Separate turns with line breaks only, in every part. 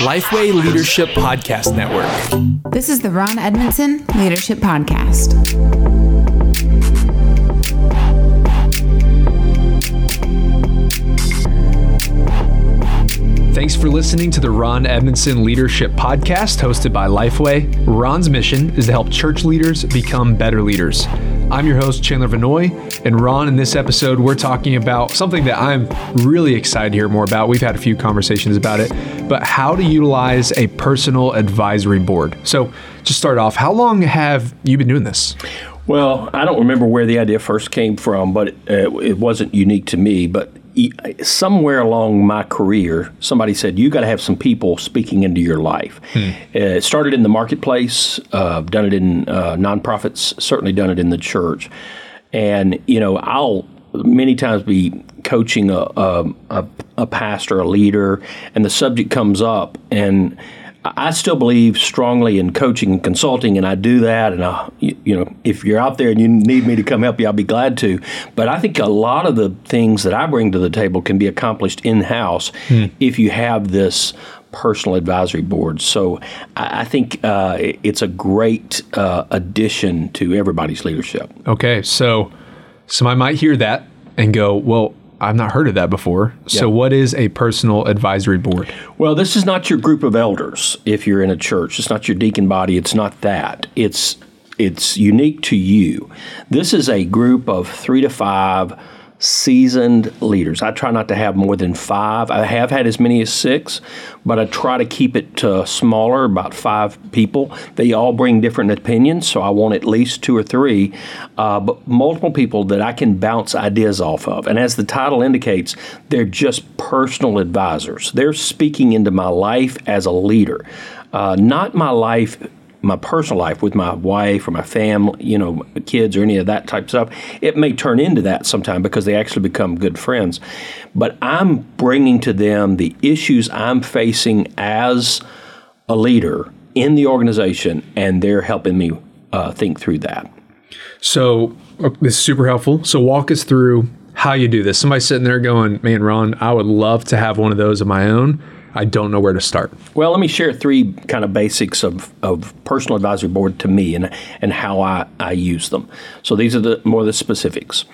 Lifeway Leadership Podcast Network.
This is the Ron Edmondson Leadership Podcast.
Thanks for listening to the Ron Edmondson Leadership Podcast hosted by Lifeway. Ron's mission is to help church leaders become better leaders. I'm your host, Chandler Vannoy, and Ron, in this episode, we're talking about something that I'm really excited to hear more about. We've had a few conversations about it, but how to utilize a personal advisory board. So, to start off, how long have you been doing this?
Well, I don't remember where the idea first came from, but uh, it wasn't unique to me. But somewhere along my career, somebody said you got to have some people speaking into your life. Hmm. Uh, it started in the marketplace. Uh, done it in uh, nonprofits. Certainly done it in the church. And you know, I'll many times be coaching a, a, a pastor, a leader, and the subject comes up and I still believe strongly in coaching and consulting, and I do that. And I, you know, if you're out there and you need me to come help you, I'll be glad to. But I think a lot of the things that I bring to the table can be accomplished in house hmm. if you have this personal advisory board. So I, think uh, it's a great uh, addition to everybody's leadership.
Okay, so so I might hear that and go, well I've not heard of that before. So, what is a personal advisory board?
Well, this is not your group of elders if you're in a church. It's not your deacon body. It's not that. It's it's unique to you. This is a group of three to five seasoned leaders. I try not to have more than five. I have had as many as six, but I try to keep it uh, smaller, about five people. They all bring different opinions, so I want at least two or three, uh, but multiple people that I can bounce ideas off of. And as the title indicates, they're just personal advisors. They're speaking into my life as a leader. Uh, not my life my personal life with my wife or my family, you know, kids or any of that type of stuff, it may turn into that sometime because they actually become good friends. But I'm bringing to them the issues I'm facing as a leader in the organization, and they're helping me uh, think through that.
So this is super helpful. So walk us through how you do this. Somebody sitting there going, "Man, Ron, I would love to have one of those of my own." I don't know where to start.
Well, let me share three kind of basics of, of personal advisory board to me and, and how I, I use them. So these are the more the specifics.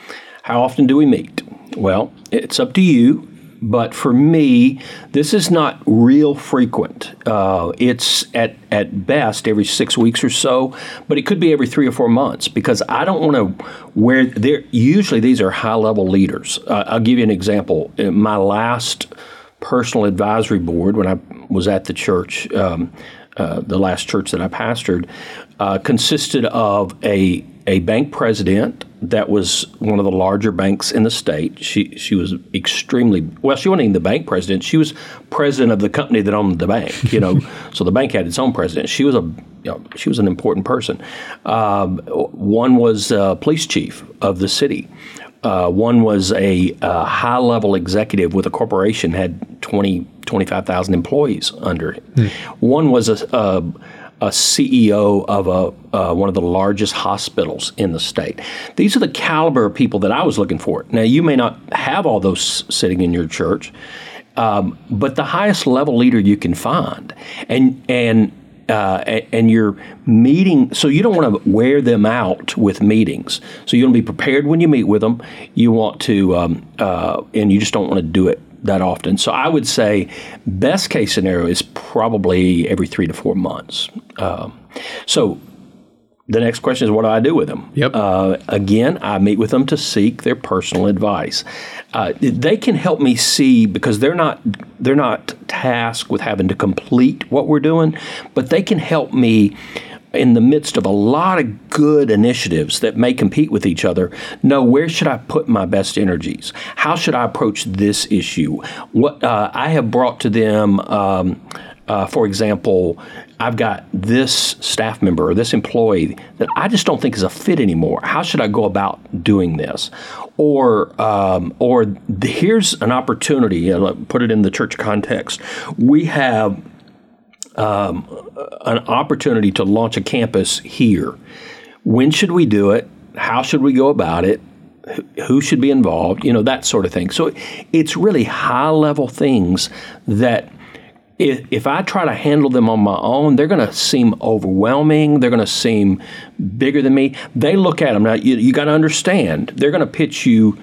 How often do we meet? Well, it's up to you, but for me, this is not real frequent. Uh, it's at, at best every six weeks or so, but it could be every three or four months because I don't want to where they're usually these are high level leaders. Uh, I'll give you an example. In my last personal advisory board when I was at the church, um, uh, the last church that I pastored, uh, consisted of a a bank president that was one of the larger banks in the state. She she was extremely well. She wasn't even the bank president. She was president of the company that owned the bank. You know, so the bank had its own president. She was a you know, she was an important person. Um, one was uh, police chief of the city. Uh, one was a uh, high level executive with a corporation, had 20, 25,000 employees under it. Hmm. One was a, a, a, CEO of a, uh, one of the largest hospitals in the state. These are the caliber of people that I was looking for. Now, you may not have all those sitting in your church. Um, but the highest level leader you can find, and and uh, and you're meeting, so you don't want to wear them out with meetings. So you want to be prepared when you meet with them. You want to, um, uh, and you just don't want to do it that often. So I would say best case scenario is probably every three to four months. Um, so the next question is what do I do with them?
Yep.
Uh, again, I meet with them to seek their personal advice. Uh, they can help me see because they're not they're not tasked with having to complete what we're doing, but they can help me in the midst of a lot of good initiatives that may compete with each other, know where should I put my best energies? How should I approach this issue? What uh, I have brought to them. Um, uh, for example, I've got this staff member or this employee that I just don't think is a fit anymore. How should I go about doing this? Or, um, or the, here's an opportunity. Uh, put it in the church context. We have um, an opportunity to launch a campus here. When should we do it? How should we go about it? Who should be involved? You know that sort of thing. So it's really high level things that if, if I try to handle them on my own, they're going to seem overwhelming. They're going to seem bigger than me. They look at them now. You, you got to understand. They're going to pitch you.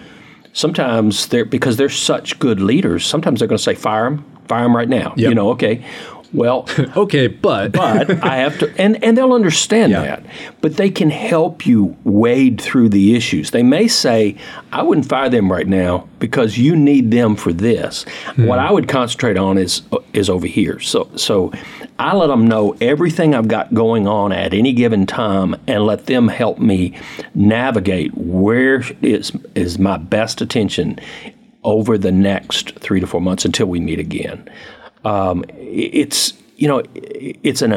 Sometimes they're because they're such good leaders. Sometimes they're going to say, "Fire them, fire them right now."
Yep.
You know, okay. Well,
okay, but
but I have to, and, and they'll understand
Yeah.
that. But they can help you wade through the issues. They may say, I wouldn't fire them right now because you need them for this. Hmm. What I would concentrate on is uh, is over here. So so I let them know everything I've got going on at any given time and let them help me navigate where is is my best attention over the next three to four months until we meet again um, it's you know it's an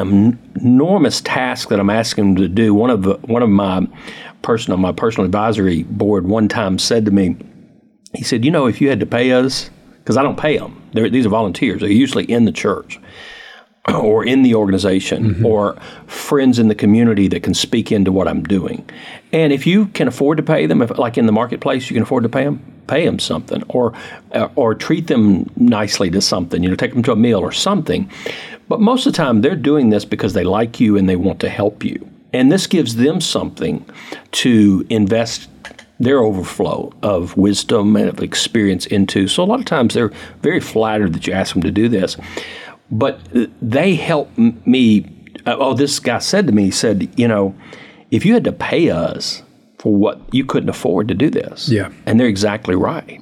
enormous task that I'm asking them to do. One of the, one of my personal my personal advisory board one time said to me, he said, you know, if you had to pay us, because I don't pay them, They're, these are volunteers. They're usually in the church or in the organization or friends in the community that can speak into what I'm doing. And if you can afford to pay them, if, like in the marketplace, you can afford to pay them, pay them something, or uh, or treat them nicely to something. You know, take them to a meal or something. But most of the time, they're doing this because they like you and they want to help you. And this gives them something to invest their overflow of wisdom and of experience into. So a lot of times they're very flattered that you ask them to do this. But they help m- me. Uh, oh, this guy said to me, he said, you know, if you had to pay us for what you couldn't afford to do this.
Yeah.
And they're exactly right.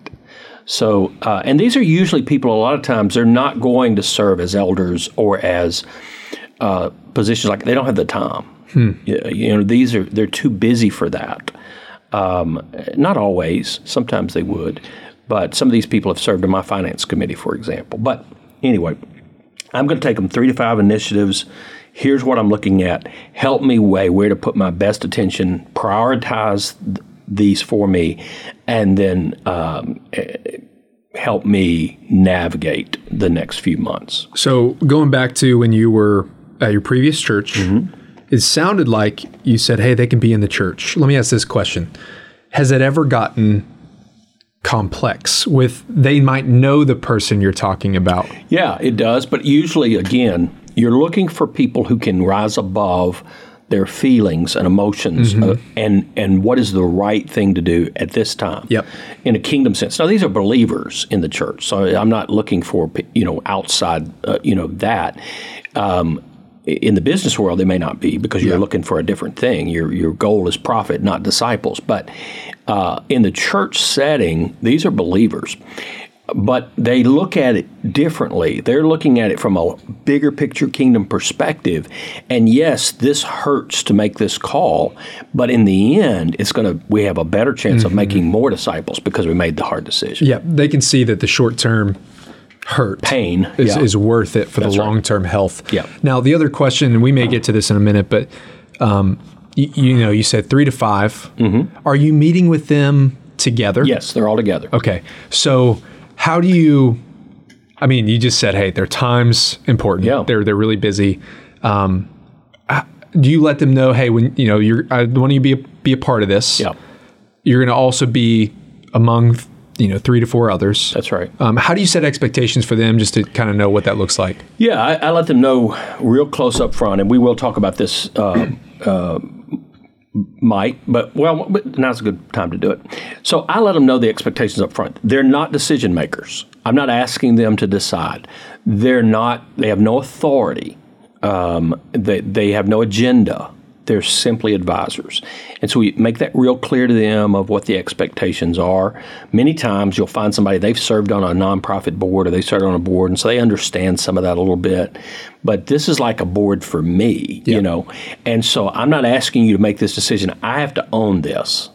So, uh, and these are usually people, a lot of times, they're not going to serve as elders or as uh, positions like they don't have the time. You, you know, these are, they're too busy for that. Um, not always, sometimes they would, but some of these people have served in my finance committee, for example. But anyway, I'm going to take them three to five initiatives. Here's what I'm looking at. Help me weigh where to put my best attention, prioritize th- these for me, and then um, eh, help me navigate the next few months.
So going back to when you were at your previous church,
Mm-hmm.
it sounded like you said, "Hey, they can be in the church." Let me ask this question: Has it ever gotten complex with they might know the person you're talking about?
Yeah, it does. But usually, again, you're looking for people who can rise above their feelings and emotions uh, and and what is the right thing to do at this time
Yep.
in a kingdom sense now these are believers in the church so i'm not looking for you know outside uh, you know that um, in the business world they may not be because you're looking for a different thing your your goal is profit not disciples but uh, in the church setting these are believers but they look at it differently. They're looking at it from a bigger picture kingdom perspective. And yes, this hurts to make this call, but in the end, it's going to we have a better chance of making more disciples because we made the hard decision.
Yeah, they can see that the short term hurt
Pain,
is,
yeah.
is worth it for
That's
the long term health.
Yeah.
Now the other question, and we may get to this in a minute, but um, you, you know, you said three to 5 Mm-hmm. Are you meeting with them together?
Yes, they're all together.
Okay. So how do you? I mean, you just said, hey, their time's important.
Yeah.
They're they're really busy. Um, do you let them know, hey, when you know you're, I want you to be a, be a part of this.
Yeah,
You're going to also be among you know three to four others.
that's right.
Um, how do you set expectations for them just to kind of know what that looks like?
Yeah, I, I let them know real close up front, and we will talk about this, uh, uh, Mike. But well, but now's a good time to do it. So I let them know the expectations up front. They're not decision makers. I'm not asking them to decide. They're not. They have no authority. Um, they they have no agenda. They're simply advisors. And so we make that real clear to them of what the expectations are. Many times you'll find somebody, they've served on a nonprofit board or they served on a board, and so they understand some of that a little bit. But this is like a board for me, you know. And so I'm not asking you to make this decision. I have to own this.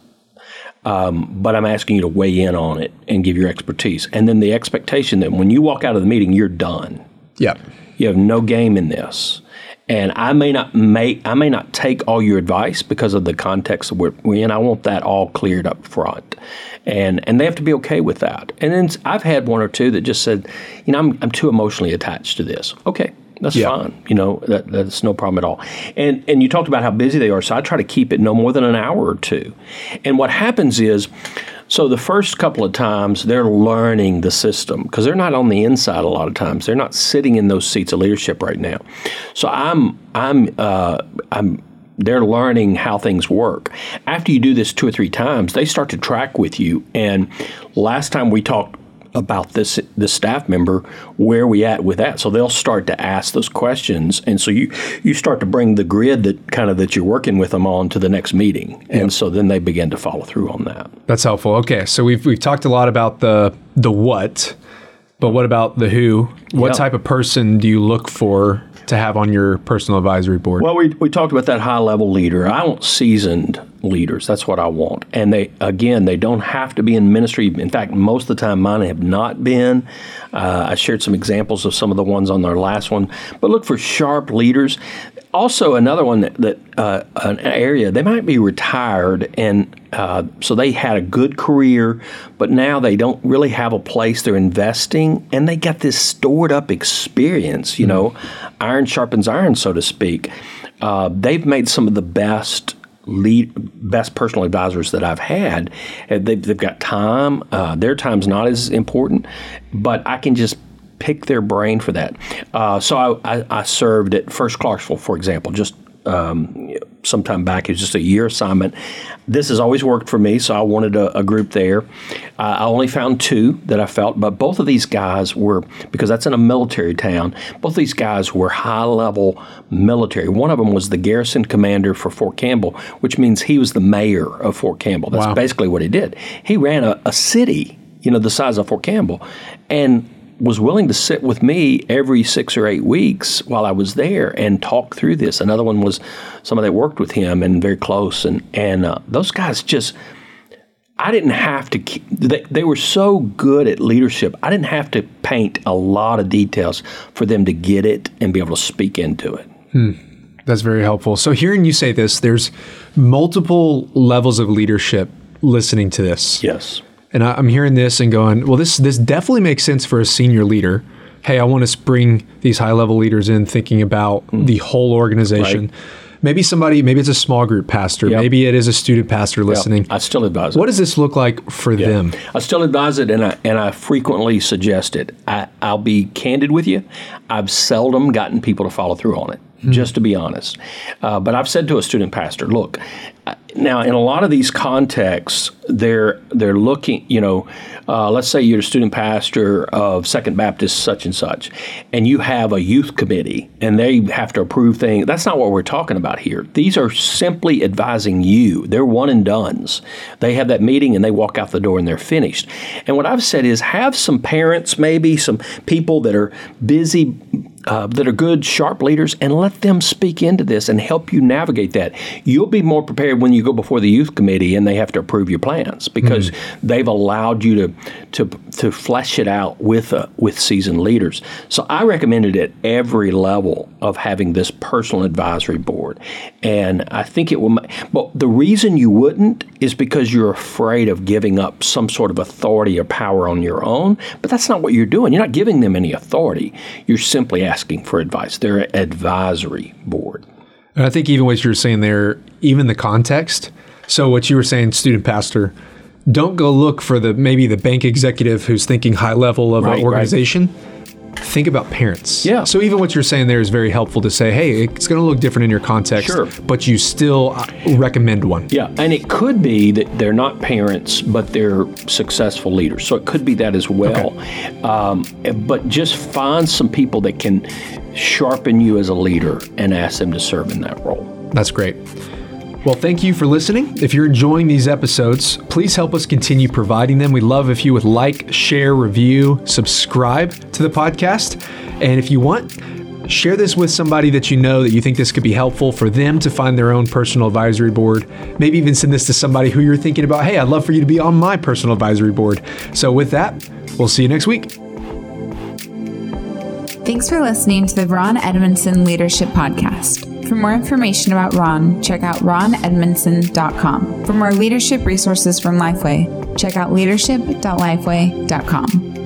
Um, but I'm asking you to weigh in on it and give your expertise. And then the expectation that when you walk out of the meeting, you're done.
Yeah.
You have no game in this. And I may not make, I may not take all your advice because of the context that we're, we're in. I want that all cleared up front, and and they have to be okay with that. And then I've had one or two that just said, you know, I'm I'm too emotionally attached to this. Okay, that's
Yeah.
fine. You know, that, that's no problem at all. And and you talked about how busy they are, so I try to keep it no more than an hour or two. And what happens is So the first couple of times they're learning the system because they're not on the inside a lot of times. They're not sitting in those seats of leadership right now. So I'm I'm uh, I'm they're learning how things work. After you do this two or three times, they start to track with you. And last time we talked about this this staff member where are we at with that so they'll start to ask those questions and so you you start to bring the grid that kind of that you're working with them on to the next meeting and so then they begin to follow through on that
That's helpful. Okay, so we've we've talked a lot about the the what, but what about the who? What
Yeah.
type of person do you look for to have on your personal advisory board?
Well, we, we talked about that high level leader. I want seasoned leaders. That's what I want. And they again, they don't have to be in ministry. In fact, most of the time, mine have not been. Uh, I shared some examples of some of the ones on our last one. But look for sharp leaders. Also, another one that, that uh, an area they might be retired, and uh, so they had a good career, but now they don't really have a place. They're investing, and they got this stored up experience. You know, iron sharpens iron, so to speak. Uh, they've made some of the best lead best personal advisors that I've had. They've, they've got time. Uh, their time's not as important, but I can just pick their brain for that. Uh, so I, I, I served at First Clarksville, for example, just um, sometime back. It was just a year assignment. This has always worked for me, so I wanted a, a group there. Uh, I only found two that I felt, but both of these guys were, because that's in a military town, both of these guys were high level military. One of them was the garrison commander for Fort Campbell, which means he was the mayor of Fort Campbell. That's
Wow.
basically what he did. He ran a, a city, you know, the size of Fort Campbell. And was willing to sit with me every six or eight weeks while I was there and talk through this. Another one was somebody that worked with him and very close, and and uh, those guys just. I didn't have to. Keep, they, they were so good at leadership. I didn't have to paint a lot of details for them to get it and be able to speak into it.
That's very helpful. So hearing you say this, there's multiple levels of leadership listening to this.
Yes.
And I, I'm hearing this and going, well, this this definitely makes sense for a senior leader. Hey, I want to bring these high level leaders in, thinking about mm. the whole organization.
Right.
Maybe somebody, maybe it's a small group pastor,
Yep.
maybe it is a student pastor listening.
I still advise. it.
What does this look like for them?
I still advise it, and I and I frequently suggest it. I, I'll be candid with you. I've seldom gotten people to follow through on it, just to be honest. Uh, but I've said to a student pastor, look. uh, Now, in a lot of these contexts, they're they're looking. You know, uh, let's say you're a student pastor of Second Baptist such and such, and you have a youth committee, and they have to approve things. That's not what we're talking about here. These are simply advising you. They're one and dones. They have that meeting, and they walk out the door, and they're finished. And what I've said is, have some parents, maybe some people that are busy uh, that are good, sharp leaders, and let them speak into this and help you navigate that. You'll be more prepared when you go before the youth committee and they have to approve your plans because they've allowed you to to to flesh it out with uh, with seasoned leaders. So I recommend it at every level of having this personal advisory board, and I think it will. But the reason you wouldn't is because you're afraid of giving up some sort of authority or power on your own. But that's not what you're doing. You're not giving them any authority. You're simply asking for advice. They're an advisory board.
And I think even what you were saying there, even the context. So what you were saying, student pastor, don't go look for the maybe the bank executive who's thinking high level of
Right,
an
right.
Think about parents.
Yeah.
So even what you're saying there is very helpful to say, hey, it's going to look different in your context,
Sure.
but you still uh, recommend one.
Yeah, and it could be that they're not parents, but they're successful leaders. So it could be that as well. Um, but just find some people that can sharpen you as a leader and ask them to serve in that role.
That's great. Well, thank you for listening. If you're enjoying these episodes, please help us continue providing them. We love if you would like, share, review, subscribe to the podcast. And if you want, share this with somebody that you know that you think this could be helpful for them to find their own personal advisory board. Maybe even send this to somebody who you're thinking about, hey, I'd love for you to be on my personal advisory board. So, with that, we'll see you next week.
Thanks for listening to the Ron Edmondson Leadership Podcast. For more information about Ron, check out ronedmondson.com. For more leadership resources from Lifeway, check out leadership.lifeway.com.